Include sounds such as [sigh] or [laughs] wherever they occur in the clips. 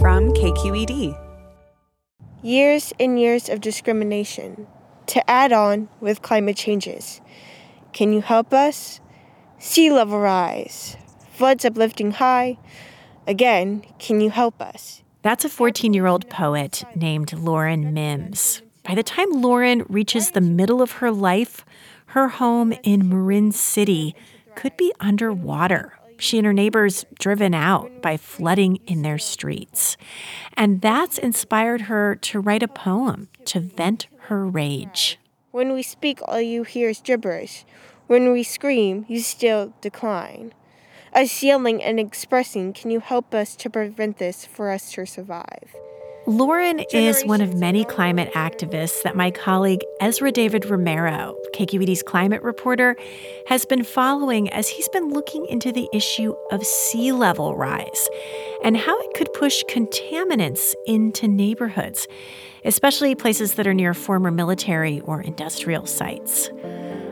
From KQED. Years and years of discrimination to add on with climate changes. Can you help us? Sea level rise, floods uplifting high. Again, can you help us? That's a 14 year old poet named Lauren Mims. By the time Lauren reaches the middle of her life, her home in Marin City could be underwater. She and her neighbors driven out by flooding in their streets. And that's inspired her to write a poem to vent her rage. When we speak, all you hear is gibberish. When we scream, you still decline. Us yelling and expressing, can you help us to prevent this for us to survive? Lauren is one of many climate activists that my colleague Ezra David Romero, KQED's climate reporter, has been following as he's been looking into the issue of sea level rise and how it could push contaminants into neighborhoods, especially places that are near former military or industrial sites.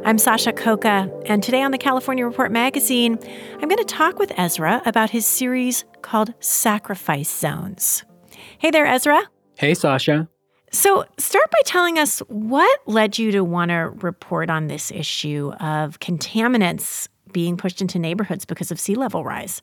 I'm Sasha Khokha, and today on the California Report magazine, I'm going to talk with Ezra about his series called Sacrifice Zones. Hey there, Ezra. Hey, Sasha. So, start by telling us what led you to want to report on this issue of contaminants being pushed into neighborhoods because of sea level rise.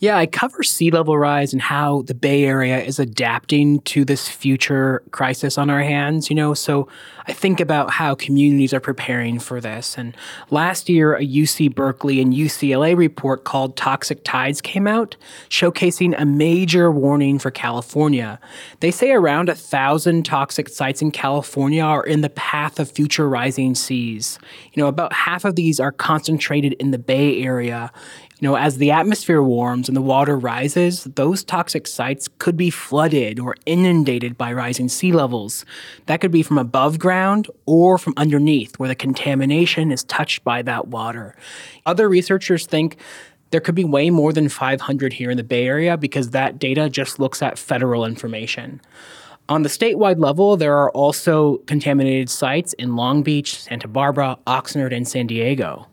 Yeah, I cover sea level rise and how the Bay Area is adapting to this future crisis on our hands, you know. So I think about how communities are preparing for this. And last year, a UC Berkeley and UCLA report called Toxic Tides came out, showcasing a major warning for California. They say around a thousand toxic sites in California are in the path of future rising seas. You know, about half of these are concentrated in the Bay Area. You know, as the atmosphere warms and the water rises, those toxic sites could be flooded or inundated by rising sea levels. That could be from above ground or from underneath, where the contamination is touched by that water. Other researchers think there could be way more than 500 here in the Bay Area because that data just looks at federal information. On the statewide level, there are also contaminated sites in Long Beach, Santa Barbara, Oxnard, and San Diego.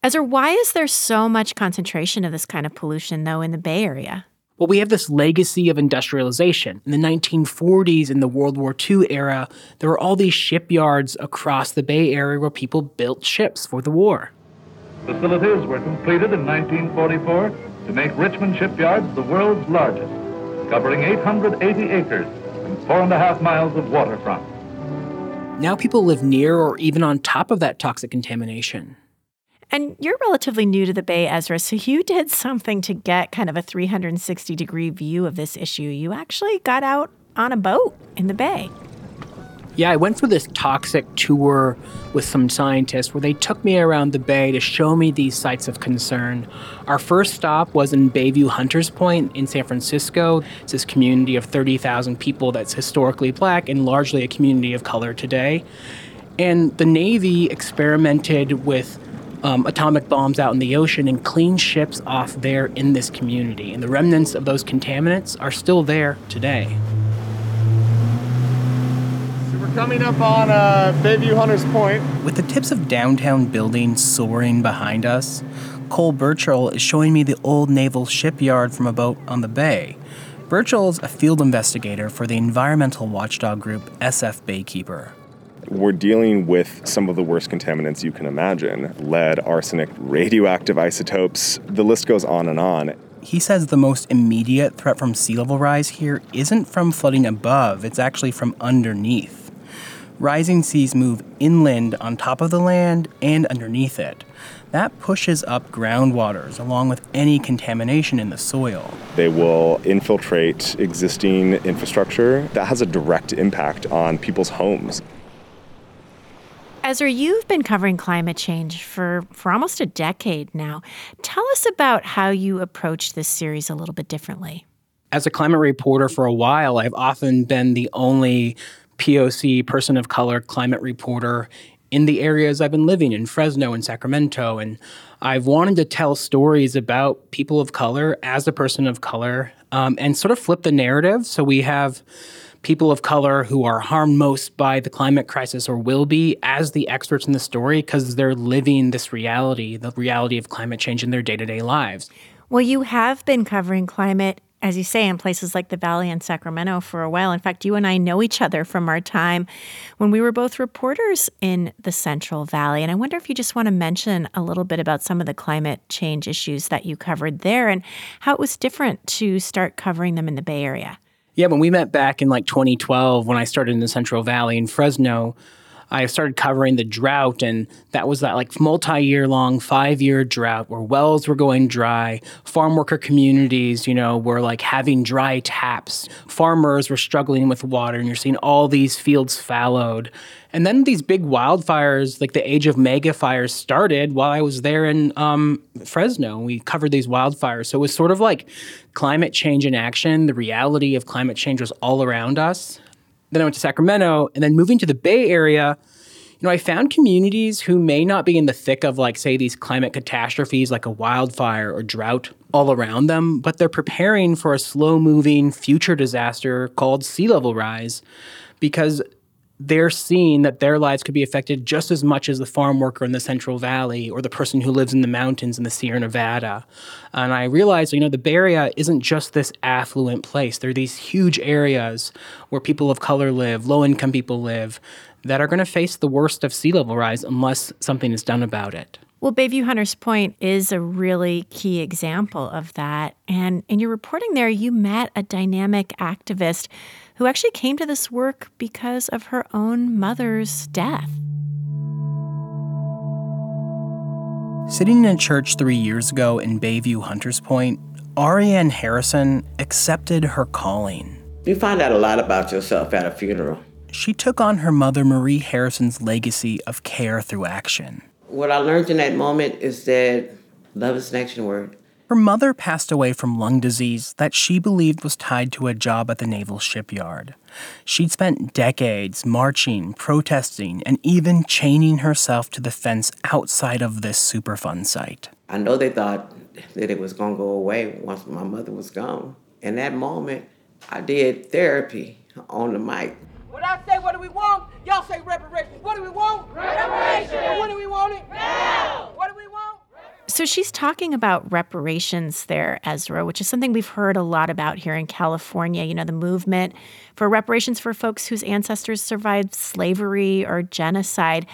Ezra, why is there so much concentration of this kind of pollution, though, in the Bay Area? Well, we have this legacy of industrialization. In the 1940s, in the World War II era, there were all these shipyards across the Bay Area where people built ships for the war. Facilities were completed in 1944 to make Richmond Shipyards the world's largest, covering 880 acres and four and a half miles of waterfront. Now people live near or even on top of that toxic contamination. And you're relatively new to the Bay, Ezra, so you did something to get kind of a 360 degree view of this issue. You actually got out on a boat in the Bay. Yeah, I went for this toxic tour with some scientists where they took me around the bay to show me these sites of concern. Our first stop was in Bayview Hunters Point in San Francisco. It's this community of 30,000 people that's historically black and largely a community of color today. And the Navy experimented with um, atomic bombs out in the ocean and clean ships off there in this community. And the remnants of those contaminants are still there today. So we're coming up on uh, Bayview Hunters Point. With the tips of downtown buildings soaring behind us, Cole Burchiel is showing me the old naval shipyard from a boat on the bay. Burchiel's a field investigator for the environmental watchdog group SF Baykeeper. We're dealing with some of the worst contaminants you can imagine lead, arsenic, radioactive isotopes. The list goes on and on. He says the most immediate threat from sea level rise here isn't from flooding above, it's actually from underneath. Rising seas move inland on top of the land and underneath it. that pushes up groundwaters along with any contamination in the soil. They will infiltrate existing infrastructure that has a direct impact on people's homes. Ezra, you've been covering climate change for, for almost a decade now. Tell us about how you approached this series a little bit differently. As a climate reporter for a while, I've often been the only POC, person of color, climate reporter in the areas I've been living in, Fresno and Sacramento. And I've wanted to tell stories about people of color as a person of color um, and sort of flip the narrative. So we have people of color who are harmed most by the climate crisis or will be as the experts in the story because they're living this reality, the reality of climate change in their day to day lives. Well, you have been covering climate as you say, in places like the Valley and Sacramento for a while. In fact, you and I know each other from our time when we were both reporters in the Central Valley. And I wonder if you just want to mention a little bit about some of the climate change issues that you covered there and how it was different to start covering them in the Bay Area. Yeah, when we met back in like 2012, when I started in the Central Valley in Fresno, I started covering the drought, and that was that like multi year long, five year drought where wells were going dry, farm worker communities, you know, were like having dry taps, farmers were struggling with water, and you're seeing all these fields fallowed. And then these big wildfires, like the age of mega fires, started while I was there in um, Fresno. We covered these wildfires. So it was sort of like climate change in action. The reality of climate change was all around us. Then I went to Sacramento, and then moving to the Bay Area, you know, I found communities who may not be in the thick of, like, say, these climate catastrophes like a wildfire or drought all around them, but they're preparing for a slow moving future disaster called sea level rise because they're seeing that their lives could be affected just as much as the farm worker in the Central Valley or the person who lives in the mountains in the Sierra Nevada. And I realized, you know, the Bay Area isn't just this affluent place. There are these huge areas where people of color live, low income people live, that are going to face the worst of sea level rise unless something is done about it. Well, Bayview Hunters Point is a really key example of that. And in your reporting there, you met a dynamic activist who actually came to this work because of her own mother's death. Sitting in a church three years ago in Bayview Hunters Point, Arieann Harrison accepted her calling. You find out a lot about yourself at a funeral. She took on her mother Marie Harrison's legacy of care through action. What I learned in that moment is that love is an action word. Her mother passed away from lung disease that she believed was tied to a job at the naval shipyard. She'd spent decades marching, protesting, and even chaining herself to the fence outside of this Superfund site. I know they thought that it was going to go away once my mother was gone. In that moment, I did therapy on the mic. When I say what do we want, y'all say reparations. What do we want? Reparations. When do we want it? Now. What do we want? So she's talking about reparations there, Ezra, which is something we've heard a lot about here in California. You know, the movement for reparations for folks whose ancestors survived slavery or genocide.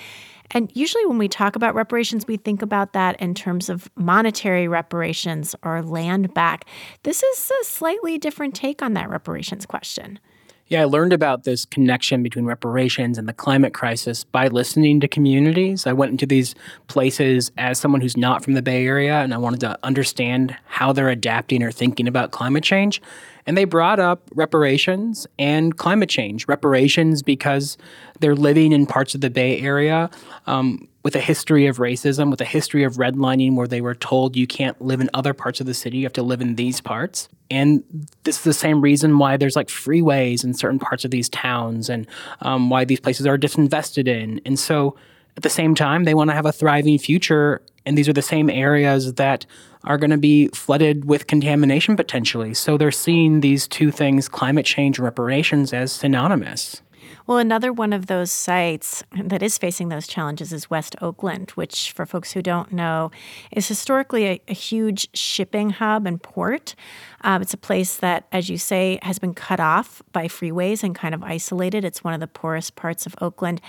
And usually, when we talk about reparations, we think about that in terms of monetary reparations or land back. This is a slightly different take on that reparations question. Yeah, I learned about this connection between reparations and the climate crisis by listening to communities. I went into these places as someone who's not from the Bay Area and I wanted to understand how they're adapting or thinking about climate change. And they brought up reparations and climate change. Reparations because they're living in parts of the Bay Area um, with a history of racism, with a history of redlining where they were told you can't live in other parts of the city, you have to live in these parts. And this is the same reason why there's like freeways in certain parts of these towns and um, why these places are disinvested in. And so at the same time, they want to have a thriving future. And these are the same areas that are going to be flooded with contamination potentially. So they're seeing these two things, climate change and reparations, as synonymous. Well, another one of those sites that is facing those challenges is West Oakland, which, for folks who don't know, is historically a, a huge shipping hub and port. Um, it's a place that, as you say, has been cut off by freeways and kind of isolated. It's one of the poorest parts of Oakland.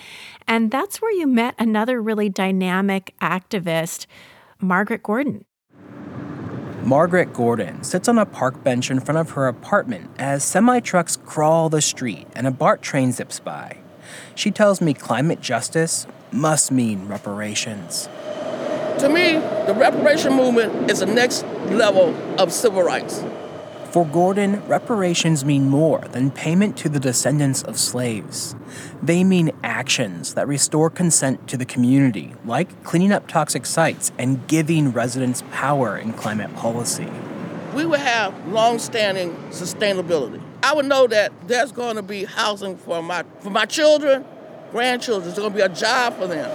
And that's where you met another really dynamic activist, Margaret Gordon. Margaret Gordon sits on a park bench in front of her apartment as semi trucks crawl the street and a BART train zips by. She tells me climate justice must mean reparations. To me, the reparation movement is the next level of civil rights. For Gordon, reparations mean more than payment to the descendants of slaves. They mean actions that restore consent to the community, like cleaning up toxic sites and giving residents power in climate policy. We would have long-standing sustainability. I would know that there's going to be housing for my for my children, grandchildren. There's going to be a job for them.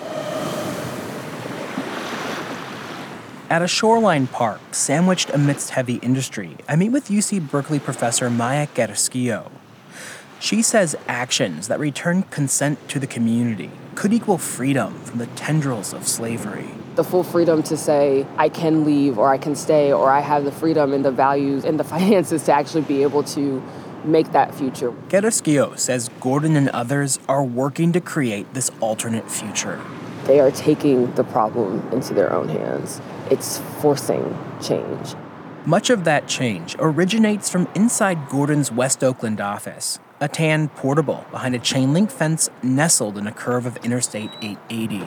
At a shoreline park sandwiched amidst heavy industry, I meet with UC Berkeley professor Maya Carrasquillo. She says actions that return consent to the community could equal freedom from the tendrils of slavery. The full freedom to say, I can leave or I can stay, or I have the freedom and the values and the [laughs] finances to actually be able to make that future. Carrasquillo says Gordon and others are working to create this alternate future. They are taking the problem into their own hands it's forcing change. Much of that change originates from inside Gordon's West Oakland office, a tan portable behind a chain link fence nestled in a curve of Interstate 880.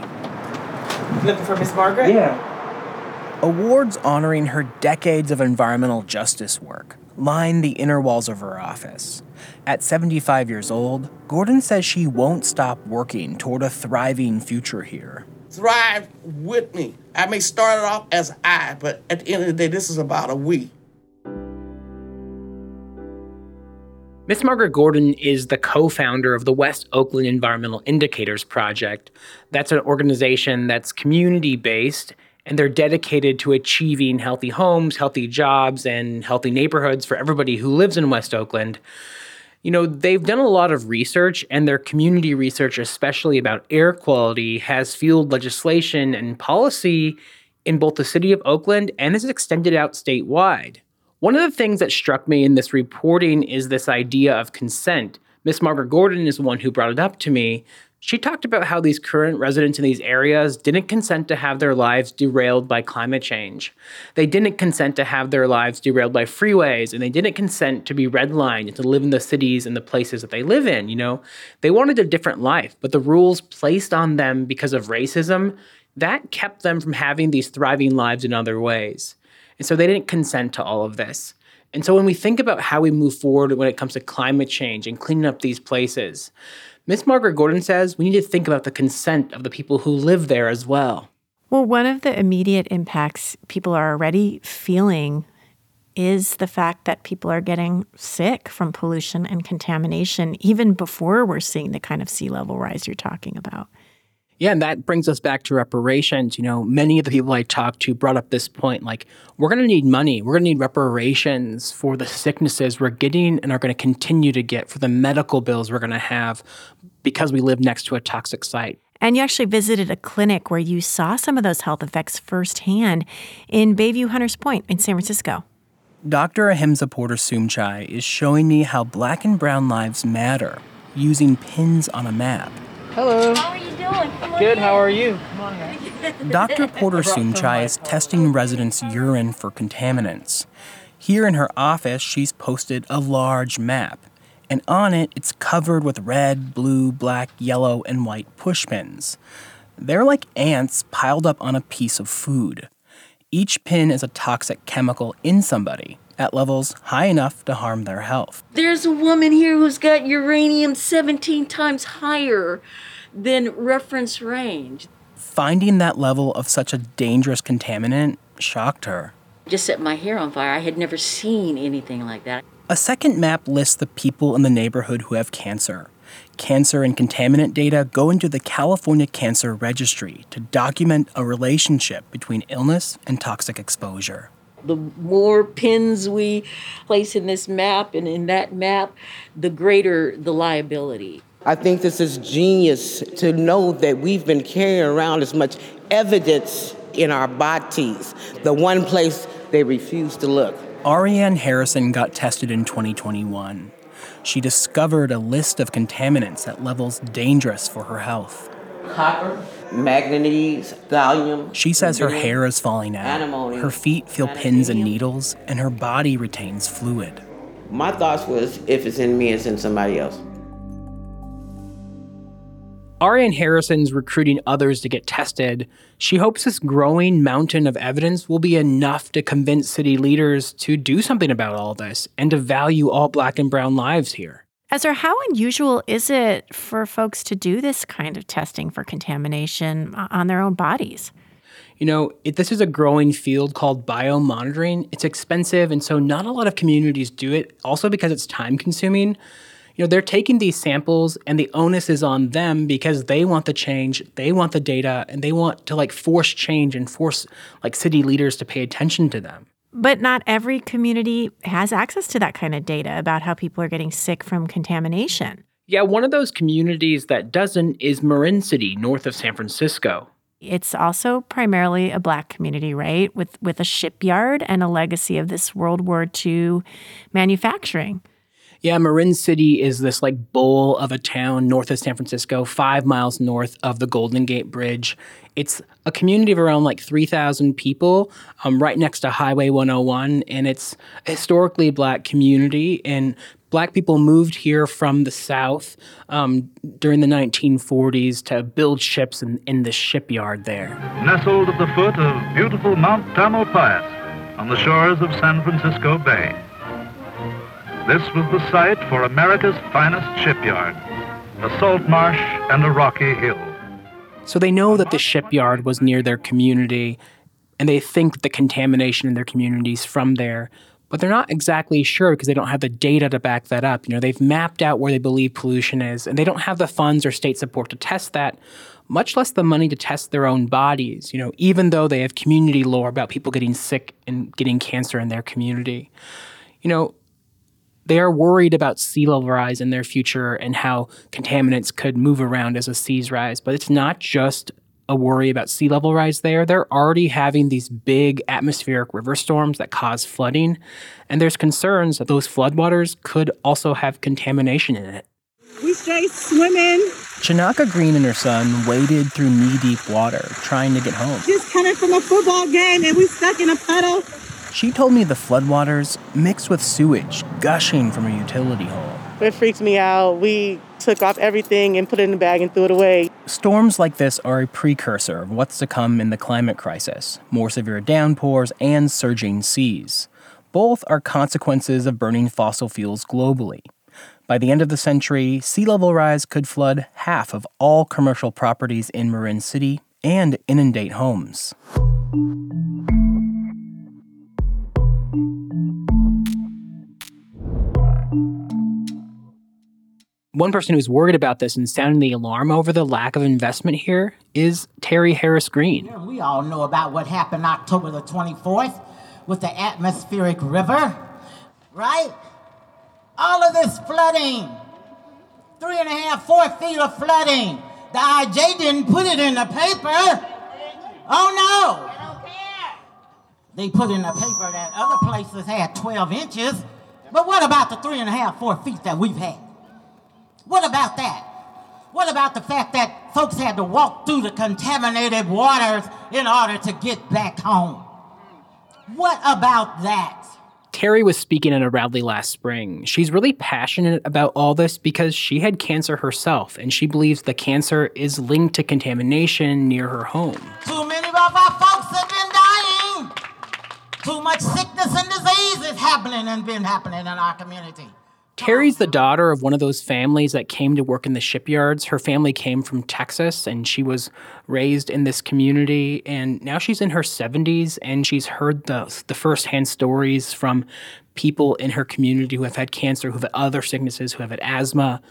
Looking for Miss Margaret? Yeah. Awards honoring her decades of environmental justice work line the inner walls of her office. At 75 years old, Gordon says she won't stop working toward a thriving future here thrive with me. I may start it off as I, but at the end of the day, this is about a we. Miss Margaret Gordon is the co founder of the West Oakland Environmental Indicators Project. That's an organization that's community based and they're dedicated to achieving healthy homes, healthy jobs, and healthy neighborhoods for everybody who lives in West Oakland you know, they've done a lot of research, and their community research, especially about air quality, has fueled legislation and policy in both the city of Oakland and has extended out statewide. One of the things that struck me in this reporting is this idea of consent. Miss Margaret Gordon is one who brought it up to me. She talked about how these current residents in these areas didn't consent to have their lives derailed by climate change. They didn't consent to have their lives derailed by freeways, and they didn't consent to be redlined and to live in the cities and the places that they live in. You know, they wanted a different life, but the rules placed on them because of racism that kept them from having these thriving lives in other ways. And so they didn't consent to all of this. And so when we think about how we move forward when it comes to climate change and cleaning up these places, Miss Margaret Gordon says we need to think about the consent of the people who live there as well. Well, one of the immediate impacts people are already feeling is the fact that people are getting sick from pollution and contamination even before we're seeing the kind of sea level rise you're talking about. Yeah, and that brings us back to reparations. You know, many of the people I talked to brought up this point like, we're going to need money. We're going to need reparations for the sicknesses we're getting and are going to continue to get for the medical bills we're going to have because we live next to a toxic site. And you actually visited a clinic where you saw some of those health effects firsthand in Bayview Hunters Point in San Francisco. Dr. Ahimsa Porter Sumchai is showing me how black and brown lives matter using pins on a map. Hello. How are you doing? Good, how are you? Dr. Porter Sumchai is testing residents' urine for contaminants. Here in her office, she's posted a large map, and on it, it's covered with red, blue, black, yellow, and white pushpins. They're like ants piled up on a piece of food. Each pin is a toxic chemical in somebody, at levels high enough to harm their health. There's a woman here who's got uranium 17 times higher than reference range. Finding that level of such a dangerous contaminant shocked her. Just set my hair on fire. I had never seen anything like that. A second map lists the people in the neighborhood who have cancer. Cancer and contaminant data go into the California Cancer Registry to document a relationship between illness and toxic exposure the more pins we place in this map and in that map, the greater the liability. I think this is genius to know that we've been carrying around as much evidence in our bodies, the one place they refuse to look. Arieann Harrison got tested in 2021. She discovered a list of contaminants at levels dangerous for her health. Copper, manganese, gallium. Magnesium, she says her hair is falling out, her feet feel pins and needles, and her body retains fluid. My thoughts was if it's in me, it's in somebody else. Arieann Harrison's recruiting others to get tested. She hopes this growing mountain of evidence will be enough to convince city leaders to do something about all this and to value all black and brown lives here. Ezra, how unusual is it for folks to do this kind of testing for contamination uh, on their own bodies? You know, it, this is a growing field called biomonitoring. It's expensive, and so not a lot of communities do it, also because it's time consuming you know they're taking these samples and the onus is on them because they want the change they want the data and they want to like force change and force like city leaders to pay attention to them but not every community has access to that kind of data about how people are getting sick from contamination yeah one of those communities that doesn't is marin city north of san francisco it's also primarily a black community, right? With with a shipyard and a legacy of this World War II manufacturing. Yeah, Marin City is this like bowl of a town north of San Francisco, five miles north of the Golden Gate Bridge. It's a community of around like 3,000 people um, right next to Highway 101. And it's a historically black community. And black people moved here from the South um, during the 1940s to build ships in, in the shipyard there. Nestled at the foot of beautiful Mount Tamalpais on the shores of San Francisco Bay. This was the site for America's finest shipyard, a salt marsh and a rocky hill. So they know that the shipyard was near their community, and they think the contamination in their communities from there, but they're not exactly sure because they don't have the data to back that up. You know, they've mapped out where they believe pollution is, and they don't have the funds or state support to test that, much less the money to test their own bodies, you know, even though they have community lore about people getting sick and getting cancer in their community. You know, they are worried about sea level rise in their future and how contaminants could move around as the seas rise. But it's not just a worry about sea level rise there. They're already having these big atmospheric river storms that cause flooding. And there's concerns that those floodwaters could also have contamination in it. We stay swimming. Shanaka Green and her son waded through knee deep water trying to get home. Just coming from a football game and we stuck in a puddle she told me the floodwaters mixed with sewage gushing from a utility hole. It freaks me out. We took off everything and put it in a bag and threw it away. Storms like this are a precursor of what's to come in the climate crisis more severe downpours and surging seas. Both are consequences of burning fossil fuels globally. By the end of the century, sea level rise could flood half of all commercial properties in Marin City and inundate homes. One person who's worried about this and sounding the alarm over the lack of investment here is Terrie Harris Green. We all know about what happened October the 24th with the atmospheric river, right? All of this flooding, three and a half, four feet of flooding. The IJ didn't put it in the paper. Oh no! They put in the paper that other places had 12 inches. But what about the three and a half, four feet that we've had? What about that? What about the fact that folks had to walk through the contaminated waters in order to get back home? What about that? Terrie was speaking at a rally last spring. She's really passionate about all this because she had cancer herself, and she believes the cancer is linked to contamination near her home. Too many of our folks have been dying. Too much sickness and disease is happening and been happening in our community. Terrie's the oh. daughter of one of those families that came to work in the shipyards. Her family came from Texas and she was raised in this community. And now she's in her 70s and she's heard the, the firsthand stories from people in her community who have had cancer, who have had other sicknesses, who have had asthma.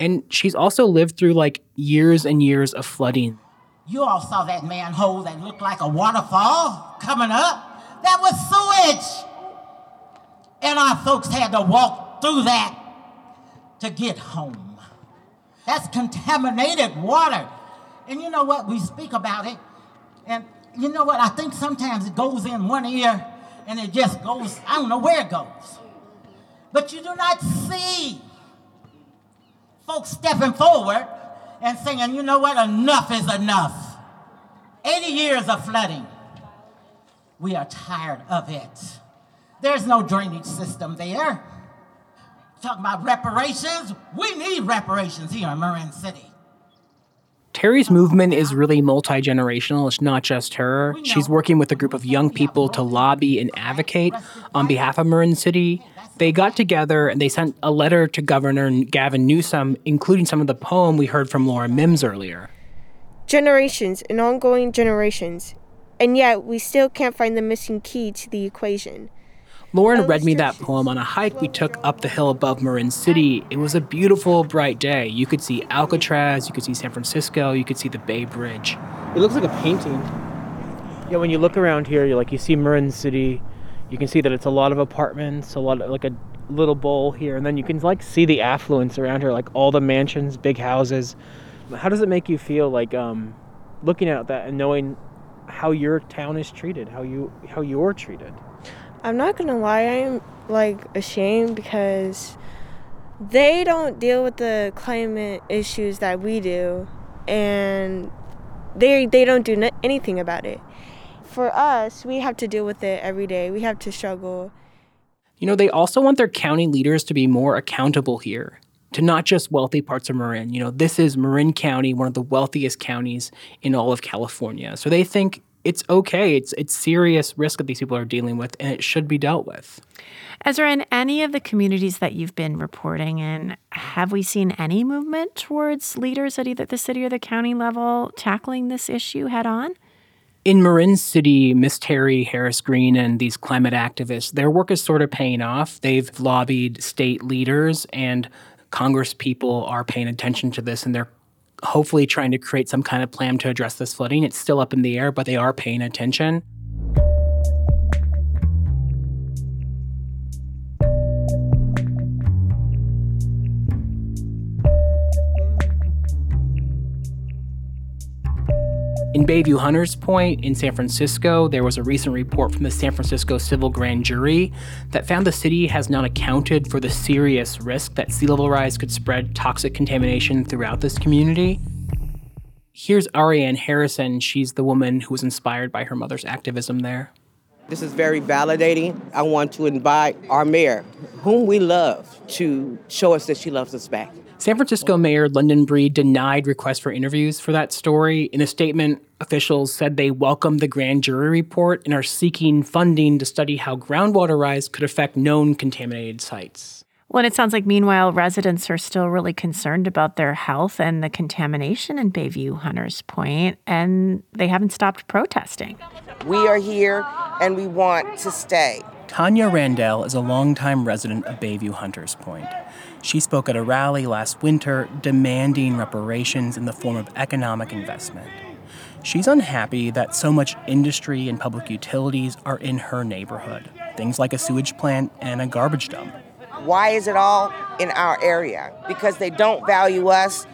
And she's also lived through like years and years of flooding. You all saw that manhole that looked like a waterfall coming up. That was sewage. And our folks had to walk through that to get home. That's contaminated water. And you know what? We speak about it. And you know what? I think sometimes it goes in one ear and it just goes, I don't know where it goes. But you do not see folks stepping forward and saying, you know what? Enough is enough. 80 years of flooding. We are tired of it. There's no drainage system there. Talking about reparations, we need reparations here in Marin City. Terrie's movement is really multi generational. It's not just her. She's working with a group of young people to lobby and advocate on behalf of Marin City. They got together and they sent a letter to Governor Gavin Newsom, including some of the poem we heard from Lauren Mims earlier. Generations and ongoing generations, and yet we still can't find the missing key to the equation. Lauren read me that poem on a hike we took up the hill above Marin City. It was a beautiful, bright day. You could see Alcatraz, you could see San Francisco, you could see the Bay Bridge. It looks like a painting. Yeah, when you look around here, you like you see Marin City. You can see that it's a lot of apartments, a lot of like a little bowl here, and then you can like see the affluence around here, like all the mansions, big houses. How does it make you feel like um, looking at that and knowing how your town is treated, how you how you're treated? I'm not gonna lie, I'm like ashamed because they don't deal with the climate issues that we do, and they they don't do anything about it. For us, we have to deal with it every day. We have to struggle. You know, they also want their county leaders to be more accountable here to not just wealthy parts of Marin. You know, this is Marin County, one of the wealthiest counties in all of California. So they think it's okay. It's it's serious risk that these people are dealing with, and it should be dealt with. Ezra, in any of the communities that you've been reporting in, have we seen any movement towards leaders at either the city or the county level tackling this issue head on? In Marin City, Miss Terrie Harris Green and these climate activists, their work is sort of paying off. They've lobbied state leaders and Congress people are paying attention to this and they're hopefully trying to create some kind of plan to address this flooding. It's still up in the air, but they are paying attention. In Bayview Hunters Point in San Francisco, there was a recent report from the San Francisco Civil Grand Jury that found the city has not accounted for the serious risk that sea level rise could spread toxic contamination throughout this community. Here's Arieann Harrison. She's the woman who was inspired by her mother's activism there. This is very validating. I want to invite our mayor, whom we love, to show us that she loves us back. San Francisco Mayor London Breed denied requests for interviews for that story. In a statement, officials said they welcome the grand jury report and are seeking funding to study how groundwater rise could affect known contaminated sites. Well, and it sounds like meanwhile, residents are still really concerned about their health and the contamination in Bayview Hunters Point, and they haven't stopped protesting. We are here and we want to stay. Tanya Randell is a longtime resident of Bayview Hunters Point. She spoke at a rally last winter demanding reparations in the form of economic investment. She's unhappy that so much industry and public utilities are in her neighborhood, things like a sewage plant and a garbage dump. Why is it all in our area? Because they don't value us.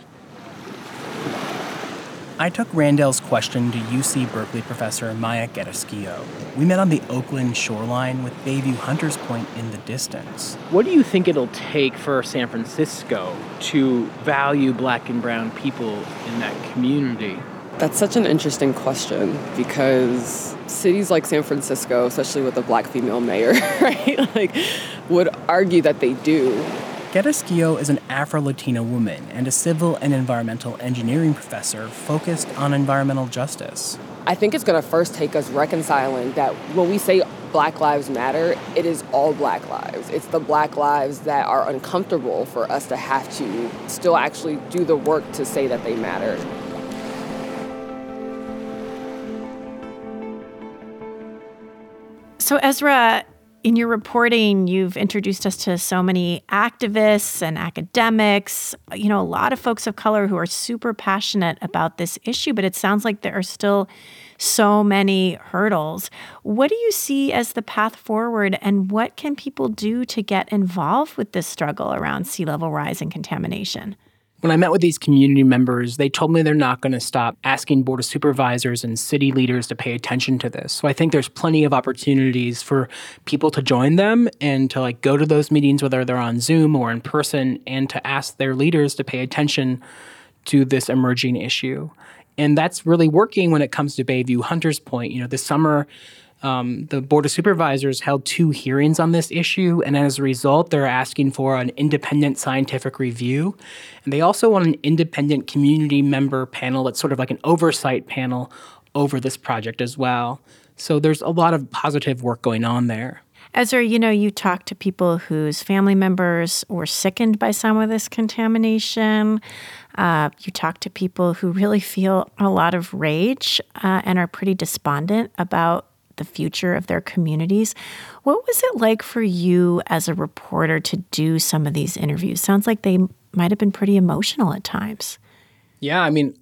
I took Randell's question to UC Berkeley professor Maya Carrasquillo. We met on the Oakland shoreline with Bayview Hunters Point in the distance. What do you think it'll take for San Francisco to value black and brown people in that community? That's such an interesting question because cities like San Francisco, especially with a black female mayor, [laughs] right, like would argue that they do. Carrasquillo is an Afro Latina woman and a civil and environmental engineering professor focused on environmental justice. I think it's going to first take us reconciling that when we say Black Lives Matter, it is all Black lives. It's the Black lives that are uncomfortable for us to have to still actually do the work to say that they matter. So, Ezra, in your reporting, you've introduced us to so many activists and academics, you know, a lot of folks of color who are super passionate about this issue, but it sounds like there are still so many hurdles. What do you see as the path forward, and what can people do to get involved with this struggle around sea level rise and contamination? When I met with these community members, they told me they're not going to stop asking board of supervisors and city leaders to pay attention to this. So I think there's plenty of opportunities for people to join them and to like go to those meetings whether they're on Zoom or in person and to ask their leaders to pay attention to this emerging issue. And that's really working when it comes to Bayview Hunters Point. You know, this summer Um, the Board of Supervisors held two hearings on this issue, and as a result, they're asking for an independent scientific review. And they also want an independent community member panel that's sort of like an oversight panel over this project as well. So there's a lot of positive work going on there. Ezra, you know, you talk to people whose family members were sickened by some of this contamination. Uh, you talk to people who really feel a lot of rage uh, and are pretty despondent about the future of their communities. What was it like for you as a reporter to do some of these interviews? Sounds like they might have been pretty emotional at times. Yeah, I mean,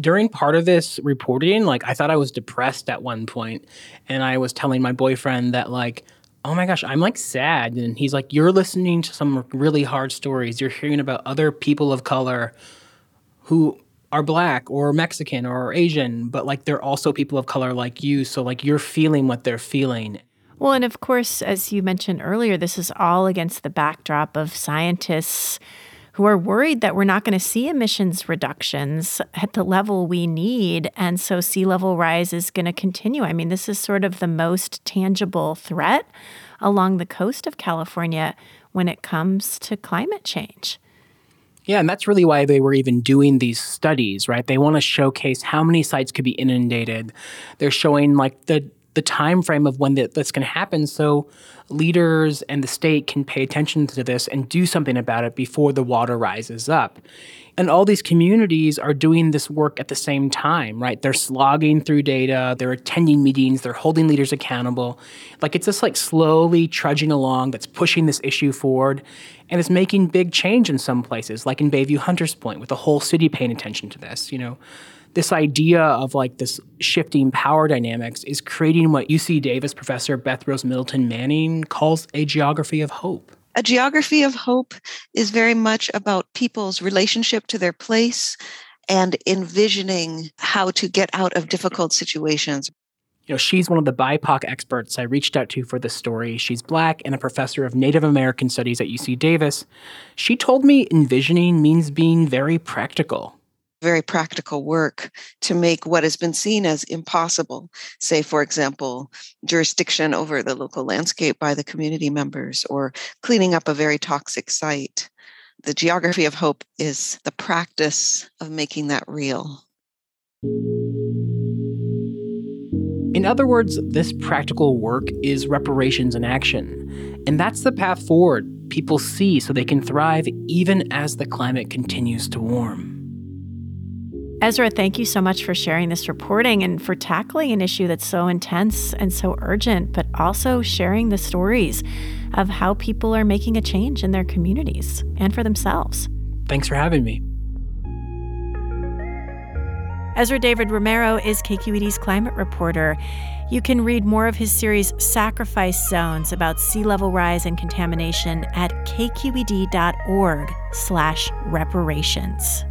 during part of this reporting, like I thought I was depressed at one point, and I was telling my boyfriend that like, oh my gosh, I'm like sad, and he's like, you're listening to some really hard stories. You're hearing about other people of color who are black or Mexican or Asian, but like they're also people of color like you. So like you're feeling what they're feeling. Well, and of course, as you mentioned earlier, this is all against the backdrop of scientists who are worried that we're not going to see emissions reductions at the level we need. And so sea level rise is going to continue. I mean, this is sort of the most tangible threat along the coast of California when it comes to climate change. Yeah, and that's really why they were even doing these studies, right? They want to showcase how many sites could be inundated. They're showing like the the time frame of when that, that's going to happen so leaders and the state can pay attention to this and do something about it before the water rises up. And all these communities are doing this work at the same time, right? They're slogging through data, they're attending meetings, they're holding leaders accountable. Like it's just like slowly trudging along that's pushing this issue forward and it's making big change in some places, like in Bayview Hunters Point, with the whole city paying attention to this, you know this idea of like this shifting power dynamics is creating what UC Davis professor Beth Rose Middleton Manning calls a geography of hope. A geography of hope is very much about people's relationship to their place and envisioning how to get out of difficult situations. You know, she's one of the BIPOC experts I reached out to for this story. She's black and a professor of Native American studies at UC Davis. She told me envisioning means being very practical very practical work to make what has been seen as impossible, say, for example, jurisdiction over the local landscape by the community members or cleaning up a very toxic site. The geography of hope is the practice of making that real. In other words, this practical work is reparations in action. And that's the path forward people see so they can thrive even as the climate continues to warm. Ezra, thank you so much for sharing this reporting and for tackling an issue that's so intense and so urgent, but also sharing the stories of how people are making a change in their communities and for themselves. Thanks for having me. Ezra David Romero is KQED's climate reporter. You can read more of his series Sacrifice Zones about sea level rise and contamination at kqed.org/reparations.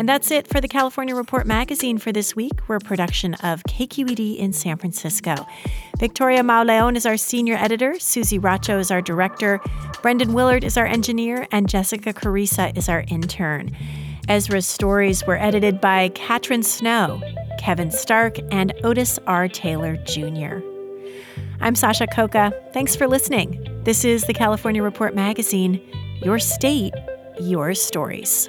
And that's it for the California Report magazine for this week. We're a production of KQED in San Francisco. Victoria Mauleon is our senior editor, Susie Racho is our director, Brendan Willard is our engineer, and Jessica Carissa is our intern. Ezra's stories were edited by Katrin Snow, Kevin Stark, and Otis R. Taylor Jr. I'm Sasha Khokha. Thanks for listening. This is the California Report magazine. Your state, your stories.